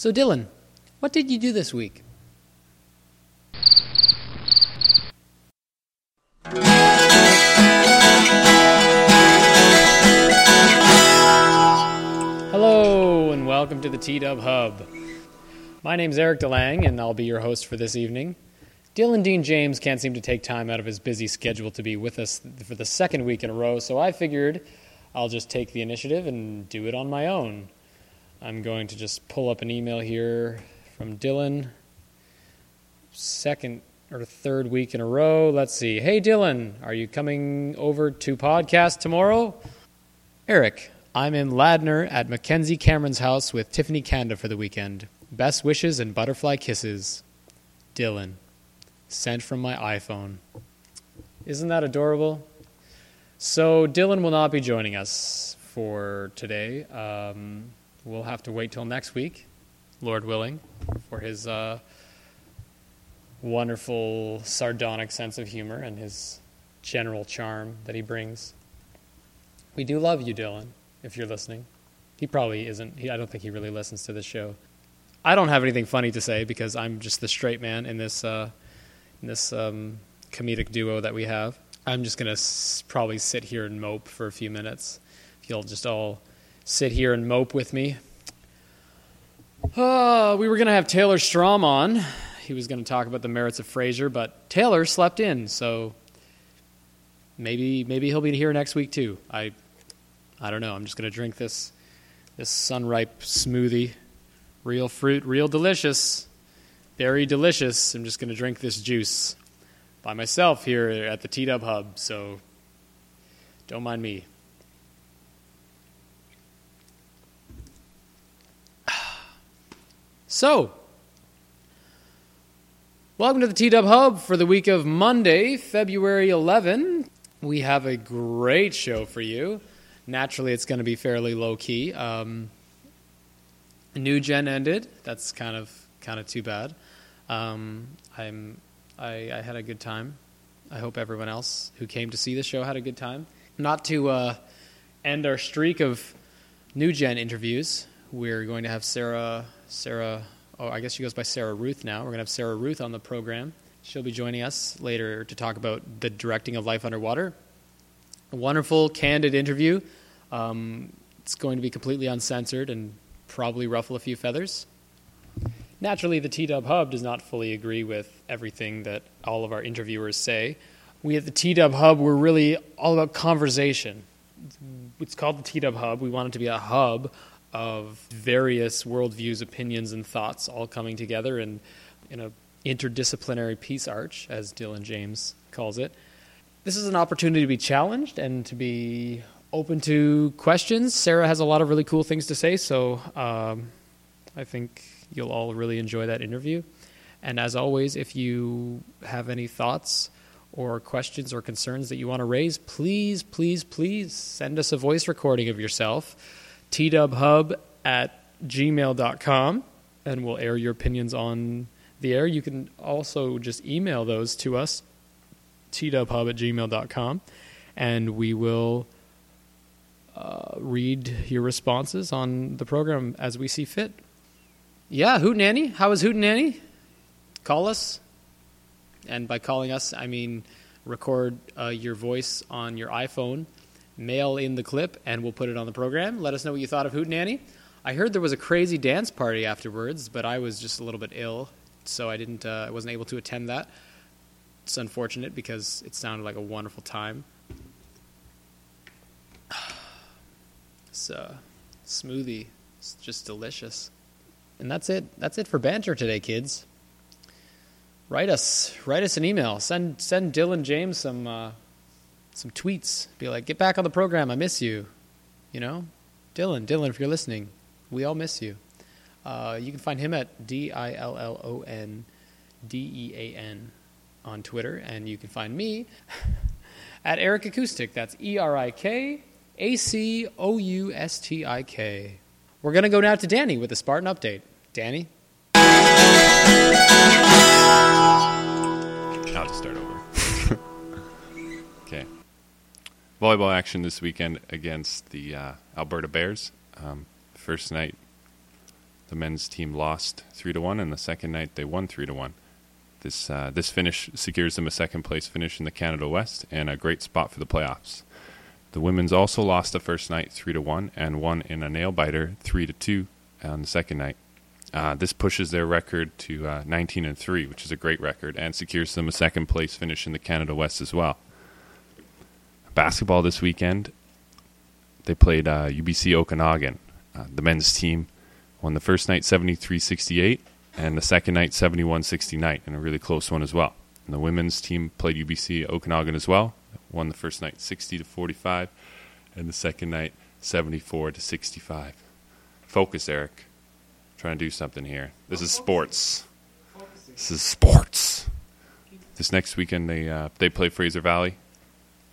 So, Dylan, what did you do this week? Hello, and welcome to the T Dub Hub. My name's Eric DeLang, and I'll be your host for this evening. Dylan Dean James can't seem to take time out of his busy schedule to be with us for the second week in a row, so I figured I'll just take the initiative and do it on my own. I'm going to just pull up an email here from Dylan. Second or third week in a row. Let's see. Hey, Dylan, are you coming over to podcast tomorrow? Eric, I'm in Ladner at Mackenzie Cameron's house with Tiffany Kanda for the weekend. Best wishes and butterfly kisses. Dylan. Sent from my iPhone. Isn't that adorable? So, Dylan will not be joining us for today. Um, we'll have to wait till next week, Lord willing, for his uh, wonderful sardonic sense of humor and his general charm that he brings. We do love you, Dylan, if you're listening. He probably isn't. He, I don't think he really listens to this show. I don't have anything funny to say because I'm just the straight man in this uh, in this um, comedic duo that we have. I'm just gonna s- probably sit here and mope for a few minutes. If you'll just all sit here and mope with me. Uh, we were gonna have Taylor Strom on. He was gonna talk about the merits of Fraser, but Taylor slept in, so maybe maybe he'll be here next week too. I I don't know. I'm just gonna drink this this sunripe smoothie, real fruit, real delicious very delicious. I'm just going to drink this juice by myself here at the T Dub Hub, so don't mind me. So, welcome to the T Dub Hub for the week of Monday, February 11. We have a great show for you. Naturally, it's going to be fairly low key. Um, New Gen ended. That's kind of kind of too bad. Um, I'm I, I, had a good time. I hope everyone else who came to see the show had a good time. Not to uh, end our streak of new gen interviews, we're going to have Sarah Sarah. Oh, I guess she goes by Sarah Ruth now. We're going to have Sarah Ruth on the program. She'll be joining us later to talk about the directing of Life Underwater. A wonderful, candid interview. Um, it's going to be completely uncensored and probably ruffle a few feathers. Naturally, the T Dub Hub does not fully agree with everything that all of our interviewers say. We at the T Dub Hub, we're really all about conversation. It's called the T Dub Hub. We want it to be a hub of various worldviews, opinions, and thoughts all coming together in, in a interdisciplinary peace arch, as Dylan James calls it. This is an opportunity to be challenged and to be open to questions. Sarah has a lot of really cool things to say, so um, I think you'll all really enjoy that interview. And as always, if you have any thoughts or questions or concerns that you want to raise, please, please, please send us a voice recording of yourself. Tdubhub at gmail.com, and we'll air your opinions on the air. You can also just email those to us, tdubhub at gmail.com, and we will uh, read your responses on the program as we see fit. Yeah, Hootenanny. How was Hootenanny? Call us. And by calling us, I mean record uh, your voice on your iPhone, mail in the clip, and we'll put it on the program. Let us know what you thought of Hootenanny. I heard there was a crazy dance party afterwards, but I was just a little bit ill, so I didn't. Uh, I wasn't able to attend that. It's unfortunate because it sounded like a wonderful time. It's uh, smoothie. It's just delicious. And that's it. That's it for banter today, kids. Write us, write us an email. Send send Dylan James some uh, some tweets. Be like, get back on the program. I miss you. You know, Dylan, Dylan, if you're listening, we all miss you. Uh, you can find him at D I L L O N D E A N on Twitter, and you can find me at Erik Acoustik. That's E R I K A C O U S T I K. We're gonna go now to Danny with a Spartan update. Danny. Volleyball action this weekend against the uh, Alberta Bears. Um, first night the men's team lost three to one, and the second night they won three to one. This uh, this finish secures them a second place finish in the Canada West and a great spot for the playoffs. The women's also lost the first night three to one and won in a nail biter three to two on the second night. Uh, this pushes their record to uh, 19 and three, which is a great record, and secures them a second place finish in the Canada West as well. Basketball this weekend, they played uh, UBC Okanagan. Uh, the men's team won the first night 73-68 and the second night 71-69, and a really close one as well. And the women's team played UBC Okanagan as well, won the first night 60 to 45, and the second night 74 to 65. Focus, Eric. trying to do something here. This is sports. This is sports. This next weekend they uh, they play Fraser Valley,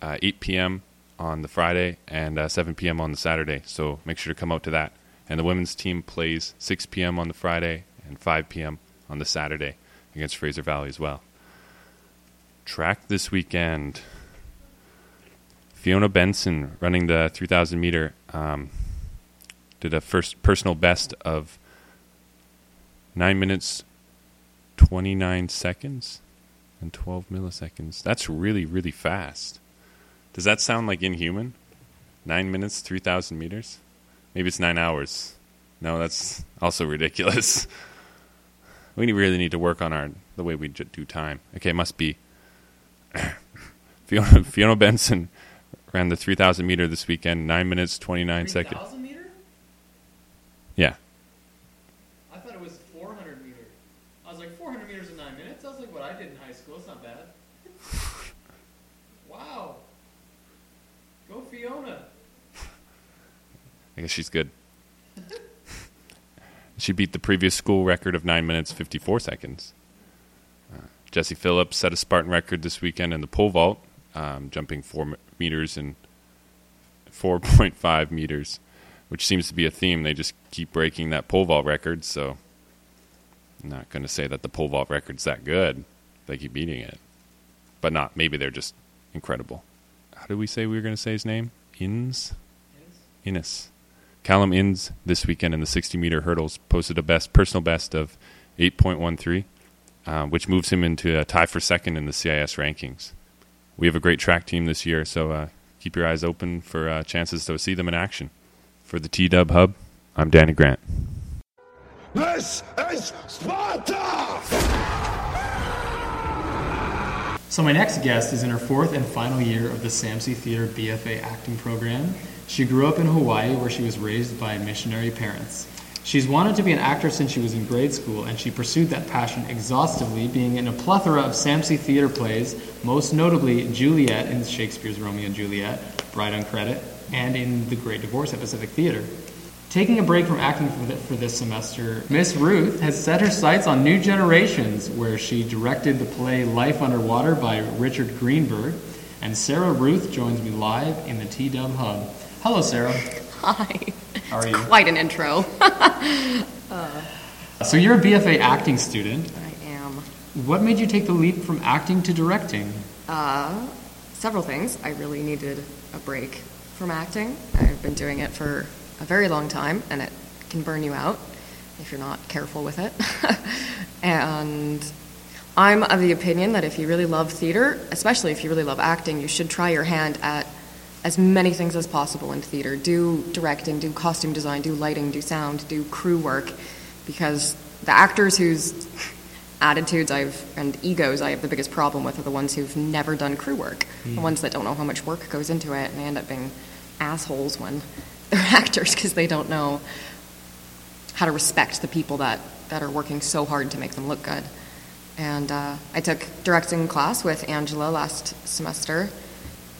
uh, 8 p.m. on the Friday and uh, 7 p.m. on the Saturday. So make sure to come out to that. And the women's team plays 6 p.m. on the Friday and 5 p.m. on the Saturday against Fraser Valley as well. Track this weekend. Fiona Benson running the 3,000 meter um, did a first personal best of 9 minutes 29 seconds and 12 milliseconds. That's really, really fast. Does that sound like inhuman? 9 minutes, 3,000 meters? Maybe it's 9 hours. No, that's also ridiculous. we really need to work on our the way we do time. Okay, it must be Fiona, Fiona Benson ran the 3,000 meter this weekend, 9 minutes, 29 seconds. 3,000 meter? Yeah. I thought it was 400 meter. I was like, 400 meters in 9 minutes? That's like what I did in high school. It's not bad. wow. Go Fiona. I guess she's good. she beat the previous school record of 9 minutes 54 seconds. Uh, Jesse Phillips set a Spartan record this weekend in the pole vault, um, jumping 4 m- meters and 4.5 meters, which seems to be a theme. They just keep breaking that pole vault record, so I'm not going to say that the pole vault record's that good. They keep beating it. But not. Maybe they're just incredible. How did we say we were going to say his name? Inns? Innes. Callum Inns this weekend in the 60 meter hurdles posted a best personal best of 8.13, uh, which moves him into a tie for second in the CIS rankings. We have a great track team this year, so uh, keep your eyes open for uh, chances to see them in action. For the T Dub Hub, I'm Danny Grant. This is Sparta! So my next guest is in her fourth and final year of the SAMC Theater BFA acting program. She grew up in Hawaii where she was raised by missionary parents. She's wanted to be an actor since she was in grade school, and she pursued that passion exhaustively, being in a plethora of SAMC theater plays, most notably Juliet in Shakespeare's Romeo and Juliet, Bride on Credit, and in The Great Divorce at Pacific Theater. Taking a break from acting for, this semester, Miss Ruth has set her sights on New Generations, where she directed the play Life Underwater by Richard Greenberg, and Sarah Ruth joins me live in the T Dub Hub. Hello, Sarah. Hi. How are you? Quite an intro. So you're a BFA acting student. I am. What made you take the leap from acting to directing? Uh, several things. I really needed a break from acting. I've been doing it for a very long time, and it can burn you out if you're not careful with it. and I'm of the opinion that if you really love theater, especially if you really love acting, you should try your hand at as many things as possible in theater. Do directing, do costume design, do lighting, do sound, do crew work, because the actors whose attitudes I've and egos I have the biggest problem with are the ones who've never done crew work, the hmm. ones that don't know how much work goes into it, and they end up being assholes when they're actors because they don't know how to respect the people that, that are working so hard to make them look good. And uh, I took directing class with Angela last semester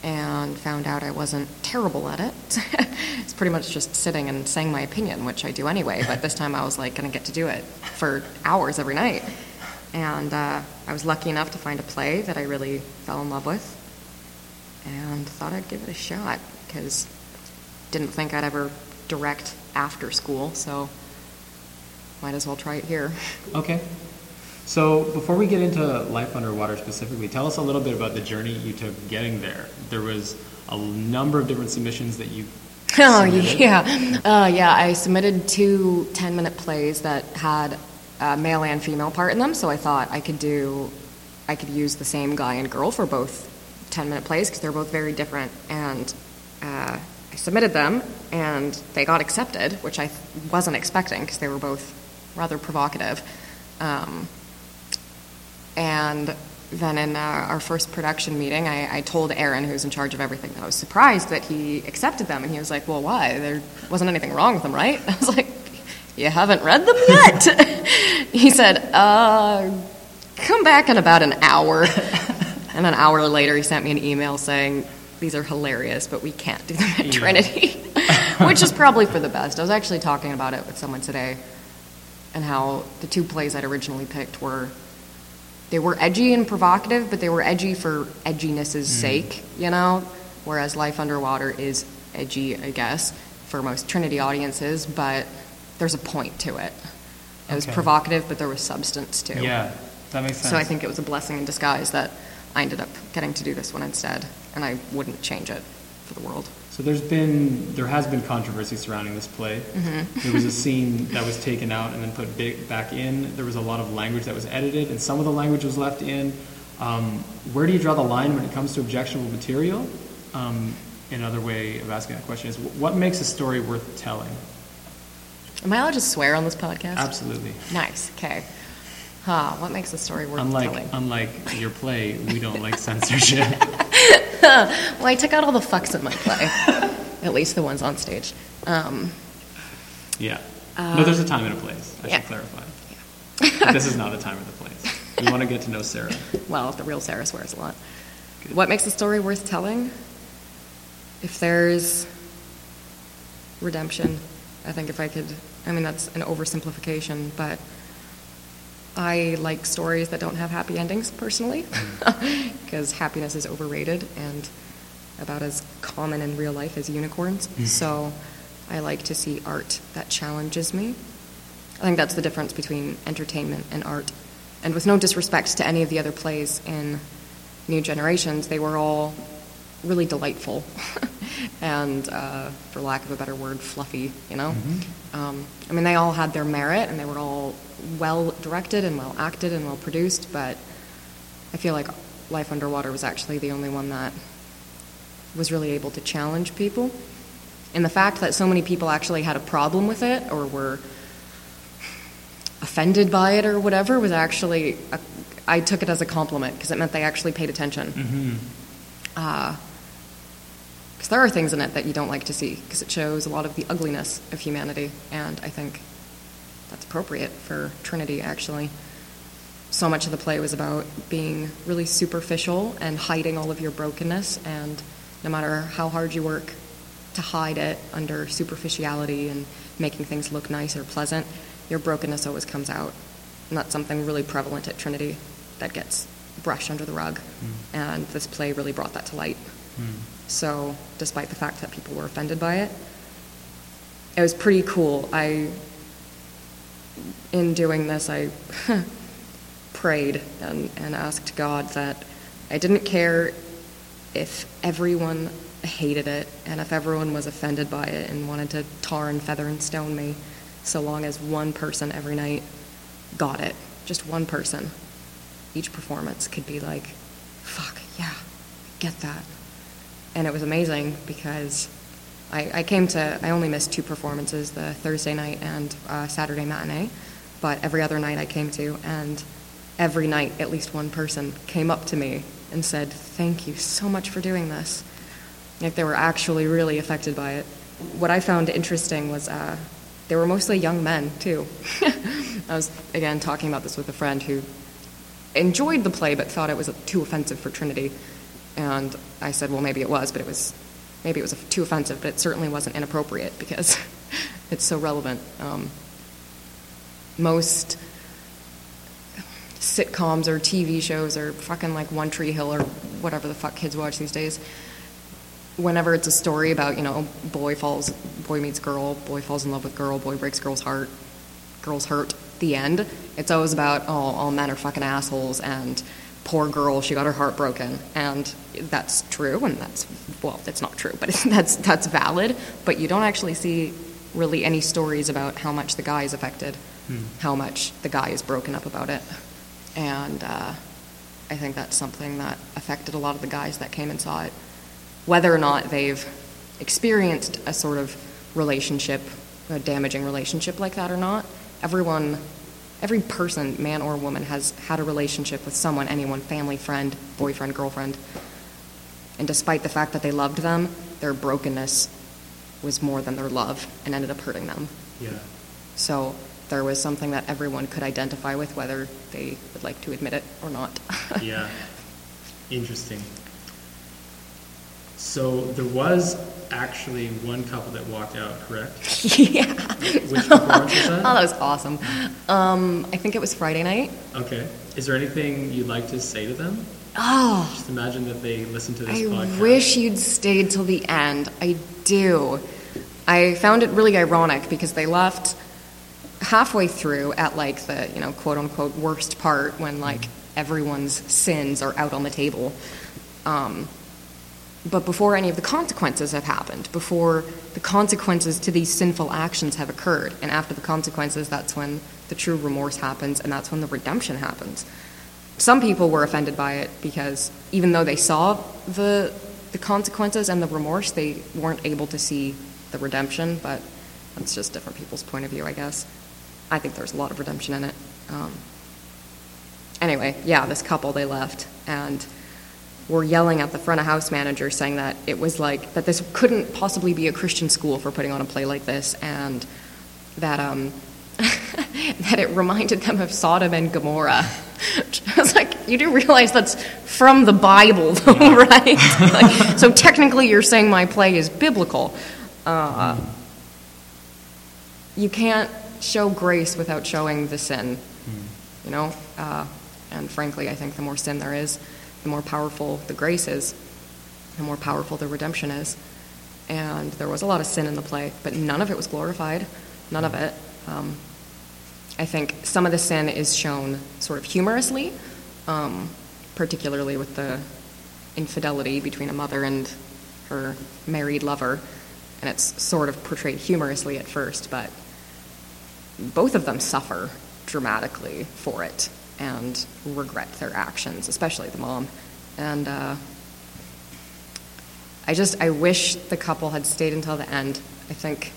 and found out I wasn't terrible at it. it's pretty much just sitting and saying my opinion, which I do anyway, but this time I was like going to get to do it for hours every night. And uh, I was lucky enough to find a play that I really fell in love with and thought I'd give it a shot because didn't think I'd ever direct after school, so might as well try it here. Okay. So before we get into Life Underwater specifically, tell us a little bit about the journey you took getting there. There was a number of different submissions that you Oh submitted. yeah, uh, yeah. I submitted two 10-minute plays that had a male and female part in them, so I thought I could do, I could use the same guy and girl for both 10-minute plays because they're both very different. And uh, submitted them, and they got accepted, which I wasn't expecting because they were both rather provocative. Um, and then in uh, our first production meeting, I, I told Aaron, who's in charge of everything, that I was surprised that he accepted them. And he was like, Well, why? There wasn't anything wrong with them, right? I was like, You haven't read them yet? he said, uh, Come back in about an hour. and an hour later, he sent me an email saying, These are hilarious, but we can't do them at Yeah. Trinity. Which is probably for the best. I was actually talking about it with someone today and how the two plays I'd originally picked were they were edgy and provocative, but they were edgy for edginess's mm-hmm. sake, you know? Whereas Life Underwater is edgy, I guess, for most Trinity audiences, but there's a point to it. It was provocative, but there was substance too. Yeah, that makes sense. So I think it was a blessing in disguise that I ended up getting to do this one instead, and I wouldn't change it for the world. So there's been there has been controversy surrounding this play. There was a scene that was taken out and then put big, back in. There was a lot of language that was edited, and some of the language was left in. Um, where do you draw the line when it comes to objectionable material? Um, another way of asking that question is, what makes a story worth telling? Am I allowed to swear on this podcast? Absolutely. Nice, okay. Huh, what makes a story worth Unlike telling? unlike your play, we don't like censorship. Well, I took out all the fucks in my play, at least the ones on stage. Um, Yeah. no, there's a time and a place. I yeah. should clarify. But this is not a time or the place. We want to get to know Sarah. well, the real Sarah swears a lot. What makes a story worth telling? If there's redemption, I think if I could, I mean, that's an oversimplification, but I like stories that don't have happy endings personally, because happiness is overrated and about as common in real life as unicorns. So I like to see art that challenges me. I think that's the difference between entertainment and art. And with no disrespect to any of the other plays in New Generations, they were all really delightful and, uh, for lack of a better word, fluffy, you know? Um, I mean, they all had their merit and they were all well directed and well acted and well produced, but I feel like Life Underwater was actually the only one that was really able to challenge people. And the fact that so many people actually had a problem with it or were offended by it or whatever was actually, a, I took it as a compliment because it meant they actually paid attention. Mm-hmm. Uh, because there are things in it that you don't like to see because it shows a lot of the ugliness of humanity, and I think that's appropriate for Trinity actually. So much of the play was about being really superficial and hiding all of your brokenness, and no matter how hard you work to hide it under superficiality and making things look nice or pleasant, your brokenness always comes out. And that's something really prevalent at Trinity that gets brushed under the rug. Mm. And this play really brought that to light. Mm. So, despite the fact that people were offended by it, it was pretty cool. I, in doing this, I prayed and, and asked God that I didn't care if everyone hated it and if everyone was offended by it and wanted to tar and feather and stone me, so long as one person every night got it. Just one person. Each performance could be like, fuck, yeah, get that. And it was amazing because I, I came to, I only missed two performances, the Thursday night and uh, Saturday matinee, but every other night I came to, and every night at least one person came up to me and said, Thank you so much for doing this. Like they were actually really affected by it. What I found interesting was uh, they were mostly young men, too. I was, again, talking about this with a friend who enjoyed the play but thought it was too offensive for Trinity. And I said, well, maybe it was, but it was maybe it was too offensive, but it certainly wasn't inappropriate because it's so relevant. Um, most sitcoms or TV shows or fucking like One Tree Hill or whatever the fuck kids watch these days. Whenever it's a story about you know boy falls, boy meets girl, boy falls in love with girl, boy breaks girl's heart, girl's hurt. The end. It's always about oh all men are fucking assholes and poor girl, she got her heart broken, and that's true, and that's well, that's not true, but that's that's valid. But you don't actually see really any stories about how much the guy is affected, how much the guy is broken up about it, and uh, I think that's something that affected a lot of the guys that came and saw it, whether or not they've experienced a sort of relationship, a damaging relationship like that or not. Everyone every person, man or woman, has had a relationship with someone, anyone, family, friend, boyfriend, girlfriend. And despite the fact that they loved them, their brokenness was more than their love and ended up hurting them. Yeah. So there was something that everyone could identify with, whether they would like to admit it or not. yeah. Interesting. So there was actually one couple that walked out, correct? yeah. Which performance was Oh, that? that was awesome. Um, I think it was Friday night. Okay. Is there anything you'd like to say to them? Oh, Just imagine that they listen to this I podcast. wish you'd stayed till the end. I do. I found it really ironic because they left halfway through at like the, you know, quote unquote worst part when like everyone's sins are out on the table. Um, but before any of the consequences have happened, before the consequences to these sinful actions have occurred, and after the consequences, that's when the true remorse happens and that's when the redemption happens some people were offended by it because even though they saw the the consequences and the remorse, they weren't able to see the redemption. But that's just different people's point of view, I guess. I think there's a lot of redemption in it. Um, anyway, yeah, this couple they left and were yelling at the front of house manager, saying that it was like that this couldn't possibly be a Christian school for putting on a play like this, and that um, that it reminded them of Sodom and Gomorrah. I was like, you do realize that's from the Bible, though, right? like, so technically, you're saying my play is biblical. Uh, you can't show grace without showing the sin, you know? Uh, and frankly, I think the more sin there is, the more powerful the grace is, the more powerful the redemption is. And there was a lot of sin in the play, but none of it was glorified. None of it. Um, I think some of the sin is shown sort of humorously, um, particularly with the infidelity between a mother and her married lover. And it's sort of portrayed humorously at first, but both of them suffer dramatically for it and regret their actions, especially the mom. And uh, I just, I wish the couple had stayed until the end. I think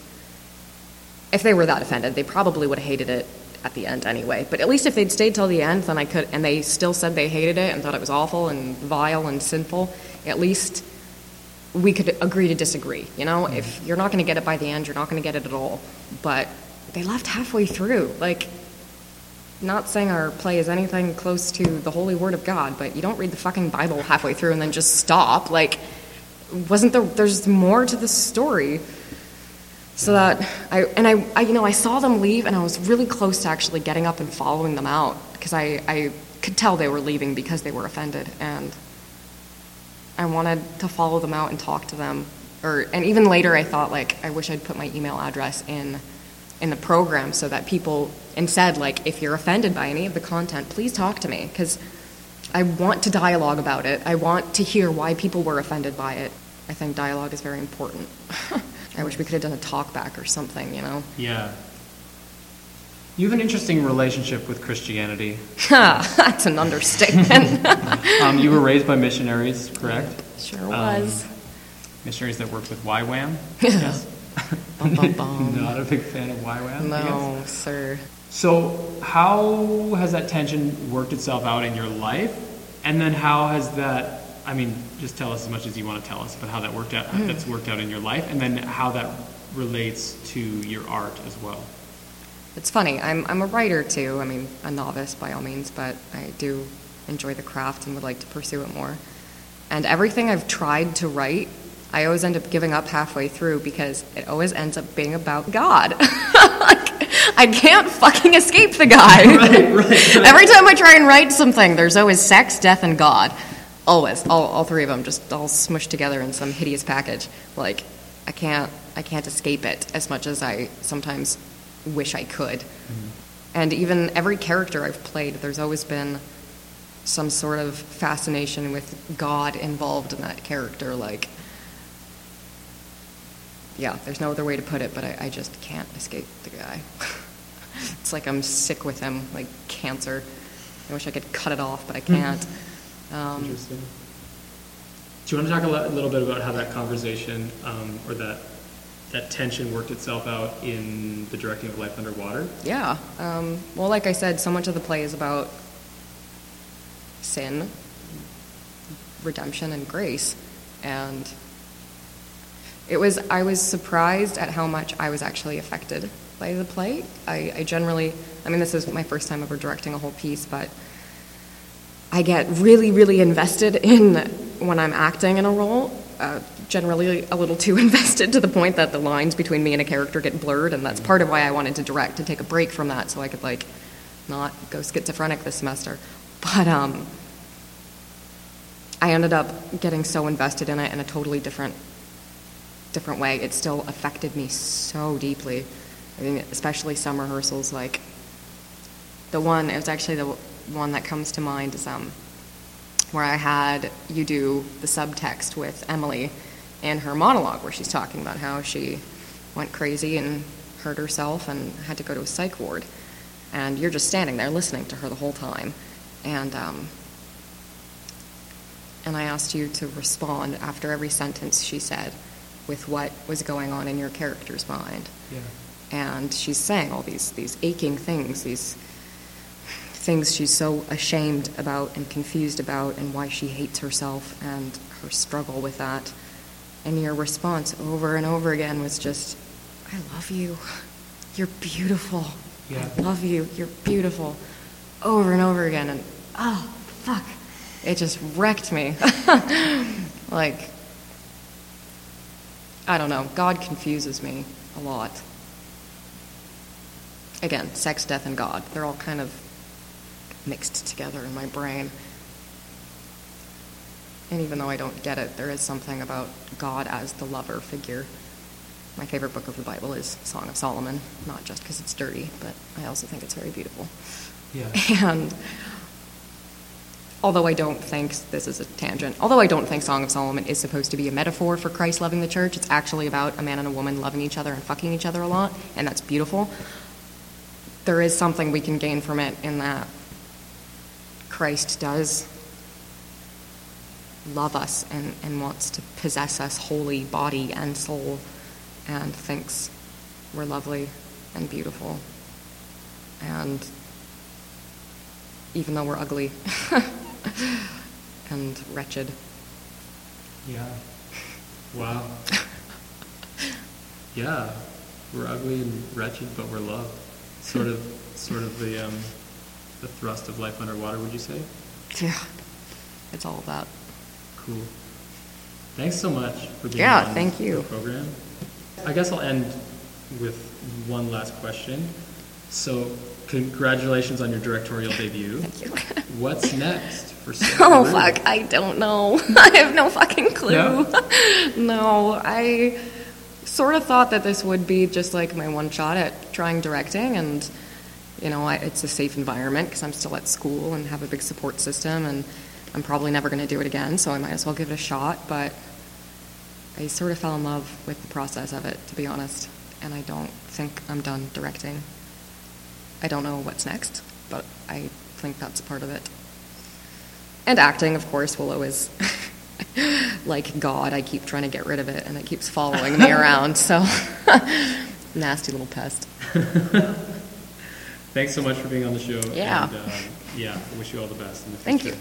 if they were that offended, they probably would have hated it at the end anyway. But at least if they'd stayed till the end, then I could, and they still said they hated it and thought it was awful and vile and sinful, at least we could agree to disagree. You know, if you're not going to get it by the end, you're not going to get it at all. But they left halfway through. Like, not saying our play is anything close to the holy word of God, but you don't read the fucking Bible halfway through and then just stop. Like, wasn't there, there's more to the story. So that I and I, I you know I saw them leave and I was really close to actually getting up and following them out because I, I could tell they were leaving because they were offended and I wanted to follow them out and talk to them or and even later I thought like I wish I'd put my email address in in the program so that people and said like if you're offended by any of the content please talk to me because I want to dialogue about it I want to hear why people were offended by it I think dialogue is very important I wish we could have done a talk back or something you know Yeah. You have an interesting relationship with Christianity. that's an understatement Um, you were raised by missionaries, correct? sure was Missionaries that worked with YWAM. yes bum, bum, bum. Not a big fan of YWAM. No sir So, how has that tension worked itself out in your life? And then, how has that? I mean, just tell us as much as you want to tell us, but how that worked out. Hmm. That's worked out in your life, and then how that relates to your art as well. It's funny. I'm, I'm a writer too. I mean, a novice by all means, but I do enjoy the craft and would like to pursue it more. And everything I've tried to write, I always end up giving up halfway through because it always ends up being about God. like, I can't fucking escape the guy. Right, right. Every time I try and write something, there's always sex, death, and God. Always, all, all three of them, just all smushed together in some hideous package. Like, I can't, I can't escape it as much as I sometimes wish I could. Mm-hmm. And even every character I've played, there's always been some sort of fascination with God involved in that character. Like, yeah, there's no other way to put it, but I, I just can't escape the guy. it's like I'm sick with him, like cancer. I wish I could cut it off, but I can't. Um, Interesting. Do you want to talk a li- little bit about how that conversation um, or that that tension worked itself out in the directing of Life Underwater? Yeah. Um, well, like I said, so much of the play is about sin, redemption, and grace. And it was, I was surprised at how much I was actually affected by the play. I, I generally, I mean, this is my first time ever directing a whole piece, but I get really, really invested in when I'm acting in a role. Uh, generally, a little too invested to the point that the lines between me and a character get blurred, and that's part of why I wanted to direct to take a break from that, so I could like not go schizophrenic this semester. But um, I ended up getting so invested in it in a totally different, different way. It still affected me so deeply. I mean, especially some rehearsals, like the one. It was actually the one that comes to mind is um, where I had you do the subtext with Emily in her monologue, where she's talking about how she went crazy and hurt herself and had to go to a psych ward. And you're just standing there listening to her the whole time. And, um, and I asked you to respond after every sentence she said with what was going on in your character's mind. Yeah. And she's saying all these, these aching things, these things she's so ashamed about and confused about, and why she hates herself and her struggle with that. And your response over and over again was just, I love you. You're beautiful. Yeah. I love you. You're beautiful. Over and over again. And oh, fuck. It just wrecked me. like, I don't know. God confuses me a lot. Again, sex, death, and God. They're all kind of mixed together in my brain. And even though I don't get it, there is something about God as the lover figure. My favorite book of the Bible is Song of Solomon, not just because it's dirty, but I also think it's very beautiful. Yeah. And although I don't think this is a tangent, although I don't think Song of Solomon is supposed to be a metaphor for Christ loving the church, it's actually about a man and a woman loving each other and fucking each other a lot, and that's beautiful. There is something we can gain from it in that Christ does love us and, and wants to possess us wholly, body and soul, and thinks we're lovely and beautiful. And even though we're ugly and wretched. Yeah. Wow. yeah. We're ugly and wretched, but we're loved. Sort of, sort of the um, the thrust of life underwater. Would you say? Yeah, it's all that. Cool. Thanks so much for being Yeah, on thank you. the program. I guess I'll end with one last question. So, congratulations on your directorial debut. Thank you. What's next for Sarah Oh Ruth? fuck, I don't know. I have no fucking clue. No? no, I sort of thought that this would be just like my one shot at trying directing and you know, I, it's a safe environment because I'm still at school and have a big support system and I'm probably never going to do it again, so I might as well give it a shot, but I sort of fell in love with the process of it, to be honest, and I don't think I'm done directing. I don't know what's next, but I think that's a part of it. And acting, of course, will always, like God, I keep trying to get rid of it and it keeps following me around, so nasty little pest. Thanks so much for being on the show. Yeah. And, um, yeah, I wish you all the best in the Thank you.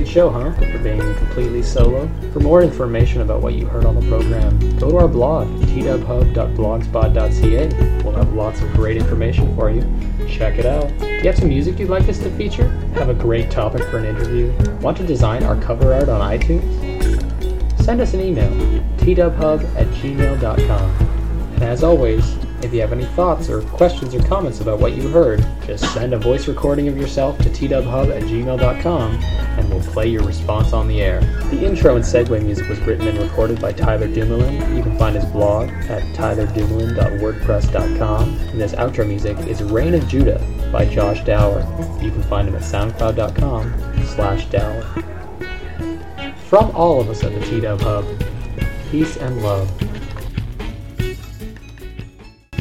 Good show, huh? For being completely solo. For more information about what you heard on the program, go to our blog, twhub.blogspot.ca. We'll have lots of great information for you. Check it out. Do you have some music you'd like us to feature? Have a great topic for an interview? Want to design our cover art on iTunes? Send us an email, twhub at gmail.com. And as always, If you have any thoughts or questions or comments about what you heard, just send a voice recording of yourself to twhub at gmail.com and we'll play your response on the air. The intro and segue music was written and recorded by Tyler Dumoulin. You can find his blog at tylerdumoulin.wordpress.com. And this outro music is Reign of Judah by Josh Dower. You can find him at soundcloud.com slash Dower. From all of us at the T-Dub Hub, peace and love.